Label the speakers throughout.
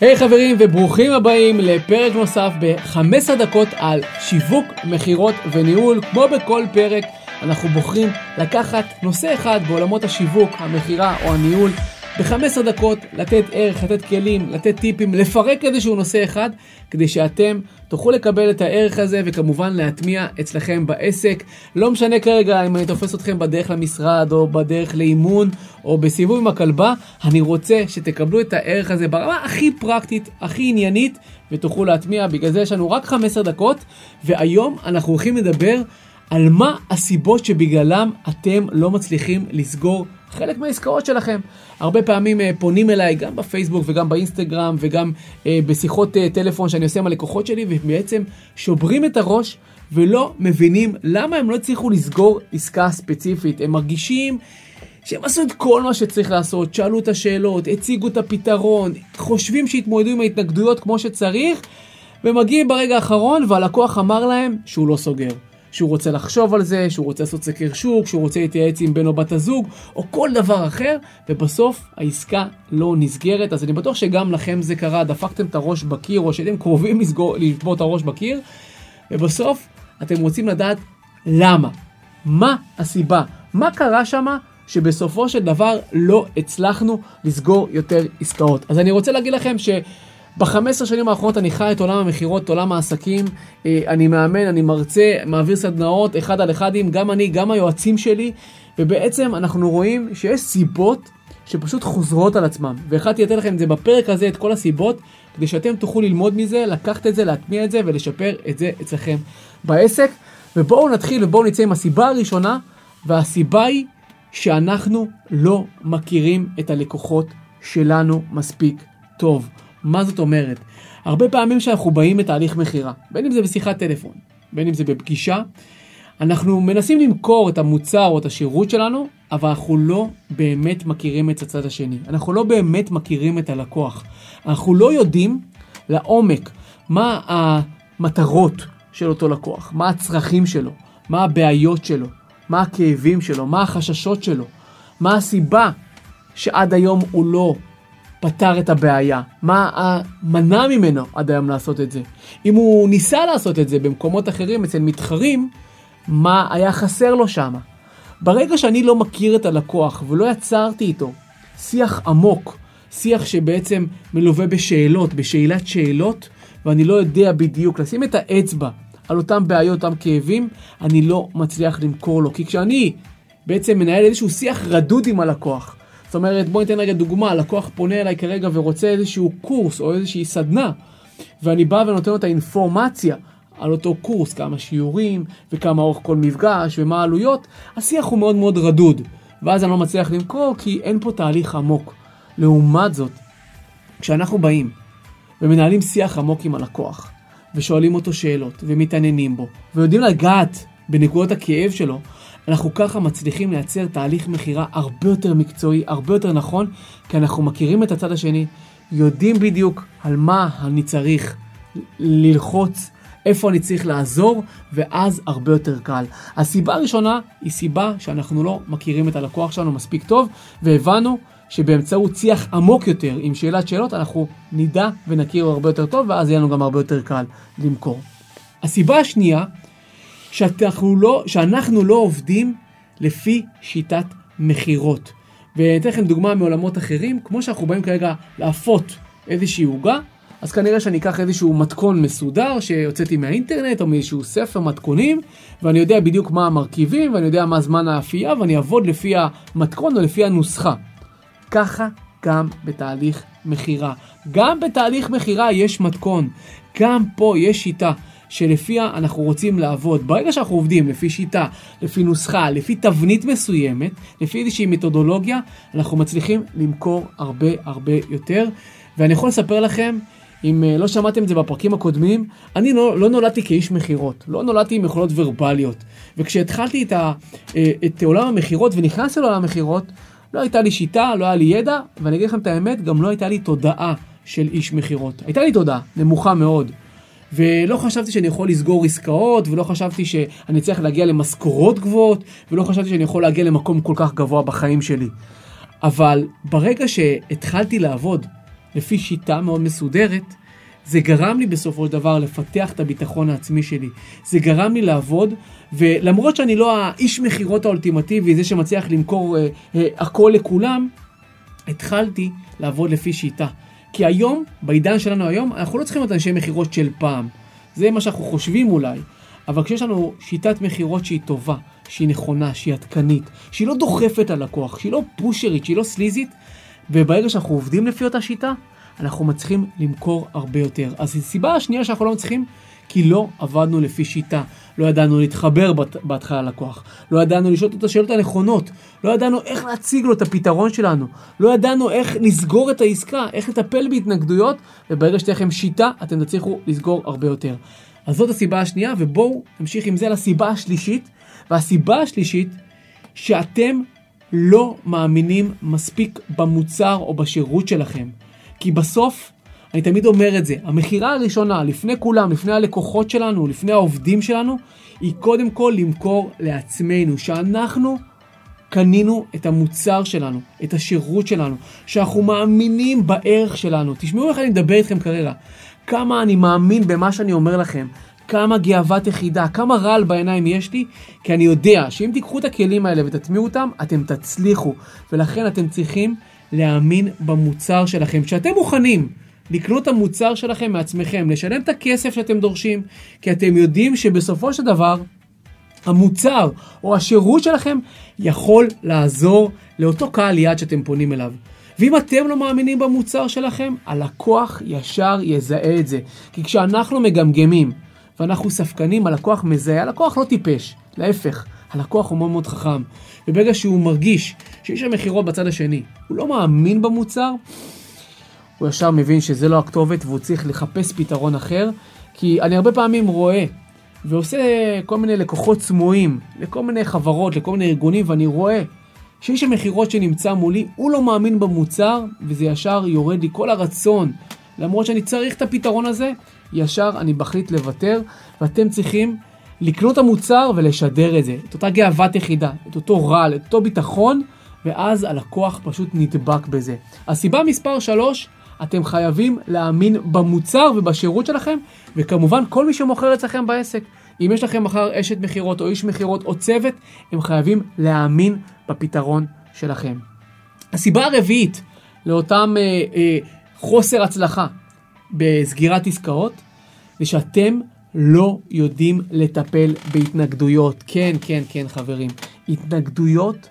Speaker 1: היי hey, חברים וברוכים הבאים לפרק נוסף ב-15 דקות על שיווק, מכירות וניהול. כמו בכל פרק אנחנו בוחרים לקחת נושא אחד בעולמות השיווק, המכירה או הניהול ב-15 דקות לתת ערך, לתת כלים, לתת טיפים, לפרק איזשהו נושא אחד, כדי שאתם תוכלו לקבל את הערך הזה וכמובן להטמיע אצלכם בעסק. לא משנה כרגע אם אני תופס אתכם בדרך למשרד או בדרך לאימון או בסיבוב עם הכלבה, אני רוצה שתקבלו את הערך הזה ברמה הכי פרקטית, הכי עניינית, ותוכלו להטמיע. בגלל זה יש לנו רק 15 דקות, והיום אנחנו הולכים לדבר על מה הסיבות שבגללם אתם לא מצליחים לסגור חלק מהעסקאות שלכם. הרבה פעמים אה, פונים אליי גם בפייסבוק וגם באינסטגרם וגם אה, בשיחות אה, טלפון שאני עושה עם הלקוחות שלי ובעצם שוברים את הראש ולא מבינים למה הם לא הצליחו לסגור עסקה ספציפית. הם מרגישים שהם עשו את כל מה שצריך לעשות, שאלו את השאלות, הציגו את הפתרון, חושבים שהתמודדו עם ההתנגדויות כמו שצריך ומגיעים ברגע האחרון והלקוח אמר להם שהוא לא סוגר. שהוא רוצה לחשוב על זה, שהוא רוצה לעשות סקר שוק, שהוא רוצה להתייעץ עם בן או בת הזוג, או כל דבר אחר, ובסוף העסקה לא נסגרת. אז אני בטוח שגם לכם זה קרה, דפקתם את הראש בקיר, או שהייתם קרובים לסגור, לשבור את הראש בקיר, ובסוף אתם רוצים לדעת למה. מה הסיבה? מה קרה שמה שבסופו של דבר לא הצלחנו לסגור יותר עסקאות? אז אני רוצה להגיד לכם ש... ב-15 שנים האחרונות אני חי את עולם המכירות, את עולם העסקים, אה, אני מאמן, אני מרצה, מעביר סדנאות אחד על אחדים, גם אני, גם היועצים שלי, ובעצם אנחנו רואים שיש סיבות שפשוט חוזרות על עצמם. והחלטתי לתת לכם את זה בפרק הזה, את כל הסיבות, כדי שאתם תוכלו ללמוד מזה, לקחת את זה, להטמיע את זה ולשפר את זה אצלכם בעסק. ובואו נתחיל ובואו נצא עם הסיבה הראשונה, והסיבה היא שאנחנו לא מכירים את הלקוחות שלנו מספיק טוב. מה זאת אומרת? הרבה פעמים שאנחנו באים לתהליך מכירה, בין אם זה בשיחת טלפון, בין אם זה בפגישה, אנחנו מנסים למכור את המוצר או את השירות שלנו, אבל אנחנו לא באמת מכירים את הצד השני. אנחנו לא באמת מכירים את הלקוח. אנחנו לא יודעים לעומק מה המטרות של אותו לקוח, מה הצרכים שלו, מה הבעיות שלו, מה הכאבים שלו, מה החששות שלו, מה הסיבה שעד היום הוא לא פתר את הבעיה? מה מנע ממנו עד היום לעשות את זה? אם הוא ניסה לעשות את זה במקומות אחרים אצל מתחרים, מה היה חסר לו שם? ברגע שאני לא מכיר את הלקוח ולא יצרתי איתו שיח עמוק, שיח שבעצם מלווה בשאלות, בשאלת שאלות, ואני לא יודע בדיוק לשים את האצבע על אותם בעיות, אותם כאבים, אני לא מצליח למכור לו. כי כשאני בעצם מנהל איזשהו שיח רדוד עם הלקוח, זאת אומרת, בואי ניתן רגע דוגמה, לקוח פונה אליי כרגע ורוצה איזשהו קורס או איזושהי סדנה, ואני בא ונותן לו את האינפורמציה על אותו קורס, כמה שיעורים, וכמה אורך כל מפגש, ומה העלויות, השיח הוא מאוד מאוד רדוד, ואז אני לא מצליח למכור כי אין פה תהליך עמוק. לעומת זאת, כשאנחנו באים ומנהלים שיח עמוק עם הלקוח, ושואלים אותו שאלות, ומתעניינים בו, ויודעים לגעת בנקודות הכאב שלו, אנחנו ככה מצליחים לייצר תהליך מכירה הרבה יותר מקצועי, הרבה יותר נכון, כי אנחנו מכירים את הצד השני, יודעים בדיוק על מה אני צריך ללחוץ, איפה אני צריך לעזור, ואז הרבה יותר קל. הסיבה הראשונה היא סיבה שאנחנו לא מכירים את הלקוח שלנו מספיק טוב, והבנו שבאמצעות שיח עמוק יותר עם שאלת שאלות, אנחנו נדע ונכיר הרבה יותר טוב, ואז יהיה לנו גם הרבה יותר קל למכור. הסיבה השנייה שאנחנו לא, שאנחנו לא עובדים לפי שיטת מכירות. ואני אתן לכם דוגמה מעולמות אחרים, כמו שאנחנו באים כרגע לאפות איזושהי עוגה, אז כנראה שאני אקח איזשהו מתכון מסודר שהוצאתי מהאינטרנט או מאיזשהו ספר מתכונים, ואני יודע בדיוק מה המרכיבים, ואני יודע מה זמן האפייה, ואני אעבוד לפי המתכון או לפי הנוסחה. ככה גם בתהליך מכירה. גם בתהליך מכירה יש מתכון, גם פה יש שיטה. שלפיה אנחנו רוצים לעבוד. ברגע שאנחנו עובדים לפי שיטה, לפי נוסחה, לפי תבנית מסוימת, לפי איזושהי מתודולוגיה, אנחנו מצליחים למכור הרבה הרבה יותר. ואני יכול לספר לכם, אם אה, לא שמעתם את זה בפרקים הקודמים, אני לא, לא נולדתי כאיש מכירות, לא נולדתי עם יכולות ורבליות. וכשהתחלתי את, ה, אה, את עולם המכירות ונכנסתי לעולם המכירות, לא הייתה לי שיטה, לא היה לי ידע, ואני אגיד לכם את האמת, גם לא הייתה לי תודעה של איש מכירות. הייתה לי תודעה, נמוכה מאוד. ולא חשבתי שאני יכול לסגור עסקאות, ולא חשבתי שאני צריך להגיע למשכורות גבוהות, ולא חשבתי שאני יכול להגיע למקום כל כך גבוה בחיים שלי. אבל ברגע שהתחלתי לעבוד לפי שיטה מאוד מסודרת, זה גרם לי בסופו של דבר לפתח את הביטחון העצמי שלי. זה גרם לי לעבוד, ולמרות שאני לא האיש מכירות האולטימטיבי, זה שמצליח למכור אה, אה, הכל לכולם, התחלתי לעבוד לפי שיטה. כי היום, בעידן שלנו היום, אנחנו לא צריכים להיות אנשי מכירות של פעם. זה מה שאנחנו חושבים אולי. אבל כשיש לנו שיטת מכירות שהיא טובה, שהיא נכונה, שהיא עדכנית, שהיא לא דוחפת ללקוח, שהיא לא פושרית, שהיא לא סליזית, וברגע שאנחנו עובדים לפי אותה שיטה, אנחנו מצליחים למכור הרבה יותר. אז הסיבה השנייה שאנחנו לא מצליחים, כי לא עבדנו לפי שיטה. לא ידענו להתחבר בהתחלה ללקוח, לא ידענו לשאול את השאלות הנכונות, לא ידענו איך להציג לו את הפתרון שלנו, לא ידענו איך לסגור את העסקה, איך לטפל בהתנגדויות, וברגע שתהיה לכם שיטה, אתם תצליחו לסגור הרבה יותר. אז זאת הסיבה השנייה, ובואו נמשיך עם זה לסיבה השלישית, והסיבה השלישית, שאתם לא מאמינים מספיק במוצר או בשירות שלכם. כי בסוף, אני תמיד אומר את זה, המכירה הראשונה, לפני כולם, לפני הלקוחות שלנו, לפני העובדים שלנו, היא קודם כל למכור לעצמנו, שאנחנו קנינו את המוצר שלנו, את השירות שלנו, שאנחנו מאמינים בערך שלנו. תשמעו איך אני מדבר איתכם כרגע, כמה אני מאמין במה שאני אומר לכם, כמה גאוות יחידה, כמה רעל בעיניים יש לי, כי אני יודע שאם תיקחו את הכלים האלה ותטמיעו אותם, אתם תצליחו, ולכן אתם צריכים להאמין במוצר שלכם. כשאתם מוכנים לקנות את המוצר שלכם מעצמכם, לשלם את הכסף שאתם דורשים, כי אתם יודעים שבסופו של דבר, המוצר או השירות שלכם יכול לעזור לאותו קהל יעד שאתם פונים אליו. ואם אתם לא מאמינים במוצר שלכם, הלקוח ישר יזהה את זה. כי כשאנחנו מגמגמים ואנחנו ספקנים, הלקוח מזהה, הלקוח לא טיפש, להפך, הלקוח הוא מאוד מאוד חכם. וברגע שהוא מרגיש שיש שם מכירות בצד השני, הוא לא מאמין במוצר, הוא ישר מבין שזה לא הכתובת והוא צריך לחפש פתרון אחר. כי אני הרבה פעמים רואה ועושה כל מיני לקוחות סמויים לכל מיני חברות, לכל מיני ארגונים, ואני רואה שיש שם מכירות שנמצא מולי, הוא לא מאמין במוצר, וזה ישר יורד לי כל הרצון. למרות שאני צריך את הפתרון הזה, ישר אני מחליט לוותר, ואתם צריכים לקנות את המוצר ולשדר את זה, את אותה גאוות יחידה, את אותו רעל, את אותו ביטחון, ואז הלקוח פשוט נדבק בזה. הסיבה מספר 3, אתם חייבים להאמין במוצר ובשירות שלכם, וכמובן כל מי שמוכר אצלכם בעסק. אם יש לכם מחר אשת מכירות או איש מכירות או צוות, הם חייבים להאמין בפתרון שלכם. הסיבה הרביעית לאותם אה, אה, חוסר הצלחה בסגירת עסקאות, זה שאתם לא יודעים לטפל בהתנגדויות. כן, כן, כן, חברים. התנגדויות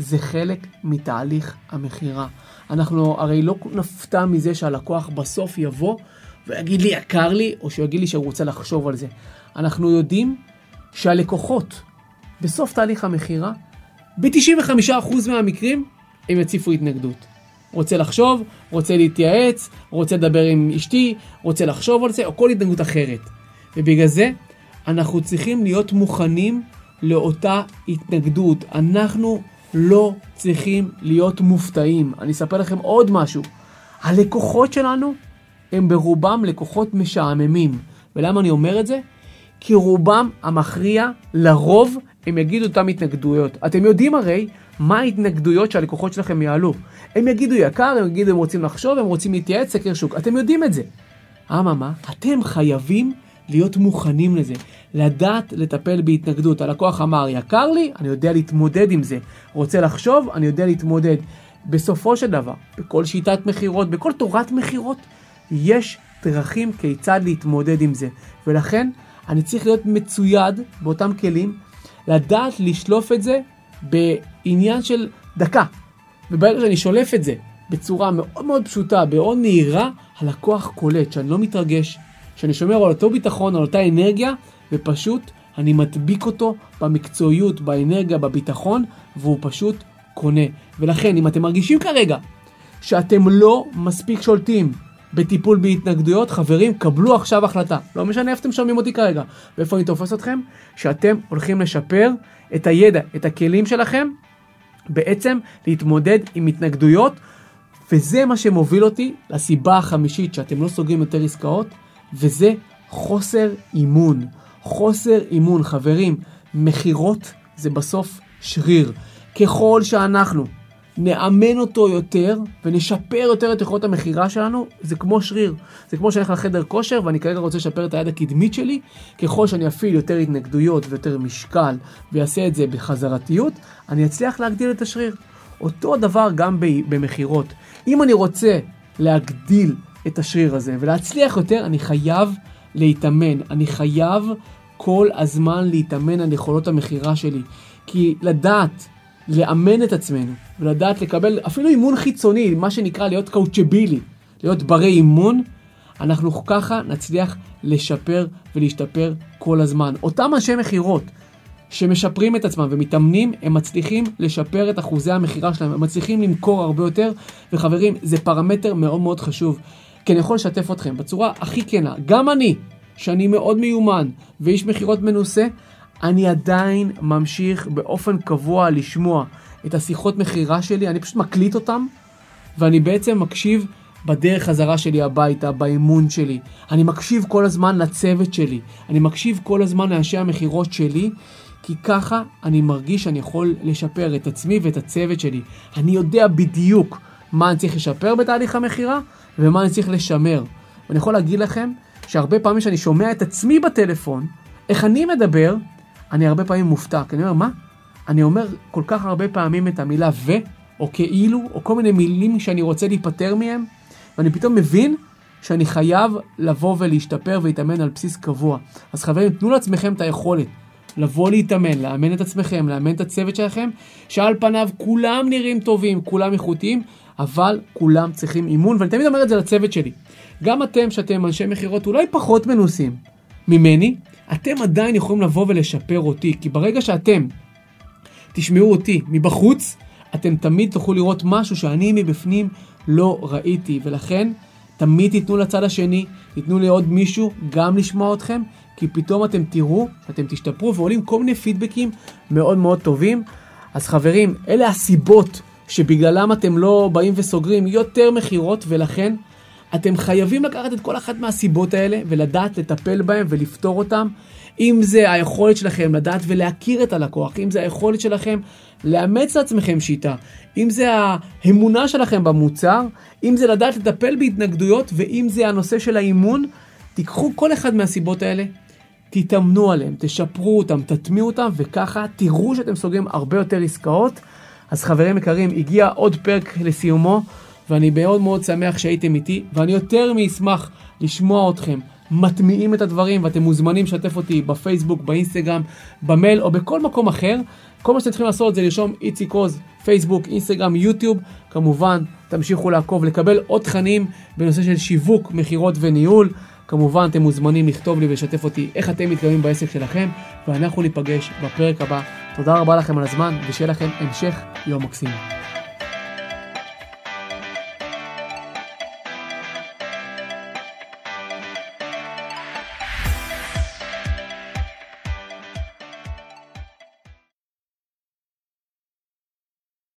Speaker 1: זה חלק מתהליך המכירה. אנחנו הרי לא נפתע מזה שהלקוח בסוף יבוא ויגיד לי יקר לי, או שהוא יגיד לי שהוא רוצה לחשוב על זה. אנחנו יודעים שהלקוחות בסוף תהליך המכירה, ב-95% מהמקרים הם יציפו התנגדות. רוצה לחשוב, רוצה להתייעץ, רוצה לדבר עם אשתי, רוצה לחשוב על זה, או כל התנגדות אחרת. ובגלל זה אנחנו צריכים להיות מוכנים לאותה התנגדות. אנחנו לא צריכים להיות מופתעים. אני אספר לכם עוד משהו. הלקוחות שלנו הם ברובם לקוחות משעממים. ולמה אני אומר את זה? כי רובם המכריע, לרוב, הם יגידו אותם התנגדויות. אתם יודעים הרי מה ההתנגדויות שהלקוחות שלכם יעלו. הם יגידו יקר, הם יגידו הם רוצים לחשוב, הם רוצים להתייעץ, סקר שוק. אתם יודעים את זה. אממה, אתם חייבים להיות מוכנים לזה, לדעת לטפל בהתנגדות. הלקוח אמר, יקר לי, אני יודע להתמודד עם זה. רוצה לחשוב, אני יודע להתמודד. בסופו של דבר, בכל שיטת מכירות, בכל תורת מכירות, יש דרכים כיצד להתמודד עם זה. ולכן, אני צריך להיות מצויד באותם כלים, לדעת לשלוף את זה בעניין של דקה. וברגע שאני שולף את זה בצורה מאוד מאוד פשוטה, מאוד נהירה, הלקוח קולט שאני לא מתרגש, שאני שומר על אותו ביטחון, על אותה אנרגיה, ופשוט אני מדביק אותו במקצועיות, באנרגיה, בביטחון, והוא פשוט קונה. ולכן, אם אתם מרגישים כרגע שאתם לא מספיק שולטים בטיפול בהתנגדויות, חברים, קבלו עכשיו החלטה. לא משנה איפה אתם שומעים אותי כרגע, ואיפה אני תופס אתכם, שאתם הולכים לשפר את הידע, את הכלים שלכם, בעצם להתמודד עם התנגדויות, וזה מה שמוביל אותי לסיבה החמישית שאתם לא סוגרים יותר עסקאות, וזה חוסר אימון. חוסר אימון, חברים, מכירות זה בסוף שריר. ככל שאנחנו נאמן אותו יותר ונשפר יותר את יכולות המכירה שלנו, זה כמו שריר. זה כמו שאני הולך לחדר כושר ואני כרגע רוצה לשפר את היד הקדמית שלי, ככל שאני אפעיל יותר התנגדויות ויותר משקל ויעשה את זה בחזרתיות, אני אצליח להגדיל את השריר. אותו דבר גם במכירות. אם אני רוצה להגדיל את השריר הזה ולהצליח יותר, אני חייב להתאמן. אני חייב כל הזמן להתאמן על יכולות המכירה שלי. כי לדעת לאמן את עצמנו ולדעת לקבל אפילו אימון חיצוני, מה שנקרא להיות קאוצ'בילי, להיות ברי אימון, אנחנו ככה נצליח לשפר ולהשתפר כל הזמן. אותם אנשי מכירות שמשפרים את עצמם ומתאמנים, הם מצליחים לשפר את אחוזי המכירה שלהם, הם מצליחים למכור הרבה יותר, וחברים, זה פרמטר מאוד מאוד חשוב. כי אני יכול לשתף אתכם בצורה הכי כנה, גם אני, שאני מאוד מיומן ואיש מכירות מנוסה, אני עדיין ממשיך באופן קבוע לשמוע את השיחות מכירה שלי, אני פשוט מקליט אותם, ואני בעצם מקשיב בדרך חזרה שלי הביתה, באימון שלי. אני מקשיב כל הזמן לצוות שלי, אני מקשיב כל הזמן לאנשי המכירות שלי, כי ככה אני מרגיש שאני יכול לשפר את עצמי ואת הצוות שלי. אני יודע בדיוק מה אני צריך לשפר בתהליך המכירה ומה אני צריך לשמר. ואני יכול להגיד לכם שהרבה פעמים שאני שומע את עצמי בטלפון, איך אני מדבר, אני הרבה פעמים מופתע, כי אני אומר, מה? אני אומר כל כך הרבה פעמים את המילה ו, או כאילו, או כל מיני מילים שאני רוצה להיפטר מהם, ואני פתאום מבין שאני חייב לבוא ולהשתפר ולהתאמן על בסיס קבוע. אז חברים, תנו לעצמכם את היכולת לבוא להתאמן, לאמן את עצמכם, לאמן את הצוות שלכם, שעל פניו כולם נראים טובים, כולם איכותיים, אבל כולם צריכים אימון, ואני תמיד אומר את זה לצוות שלי. גם אתם, שאתם אנשי מכירות אולי פחות מנוסים ממני, אתם עדיין יכולים לבוא ולשפר אותי, כי ברגע שאתם תשמעו אותי מבחוץ, אתם תמיד תוכלו לראות משהו שאני מבפנים לא ראיתי, ולכן תמיד תיתנו לצד השני, תיתנו לעוד מישהו גם לשמוע אתכם, כי פתאום אתם תראו, אתם תשתפרו ועולים כל מיני פידבקים מאוד מאוד טובים. אז חברים, אלה הסיבות שבגללם אתם לא באים וסוגרים יותר מכירות, ולכן אתם חייבים לקחת את כל אחת מהסיבות האלה ולדעת לטפל בהם ולפתור אותם. אם זה היכולת שלכם לדעת ולהכיר את הלקוח, אם זה היכולת שלכם לאמץ לעצמכם שיטה, אם זה האמונה שלכם במוצר, אם זה לדעת לטפל בהתנגדויות ואם זה הנושא של האימון, תיקחו כל אחד מהסיבות האלה, תתאמנו עליהם, תשפרו אותם, תטמיעו אותם, וככה תראו שאתם סוגרים הרבה יותר עסקאות. אז חברים יקרים, הגיע עוד פרק לסיומו. ואני מאוד מאוד שמח שהייתם איתי, ואני יותר מאשמח לשמוע אתכם מטמיעים את הדברים, ואתם מוזמנים לשתף אותי בפייסבוק, באינסטגרם, במייל או בכל מקום אחר. כל מה שאתם צריכים לעשות זה לרשום איציק עוז, פייסבוק, אינסטגרם, יוטיוב. כמובן, תמשיכו לעקוב, לקבל עוד תכנים בנושא של שיווק, מכירות וניהול. כמובן, אתם מוזמנים לכתוב לי ולשתף אותי איך אתם מתקדמים בעסק שלכם, ואנחנו ניפגש בפרק הבא. תודה רבה לכם על הזמן, ושיהיה לכם המשך יום מקסים.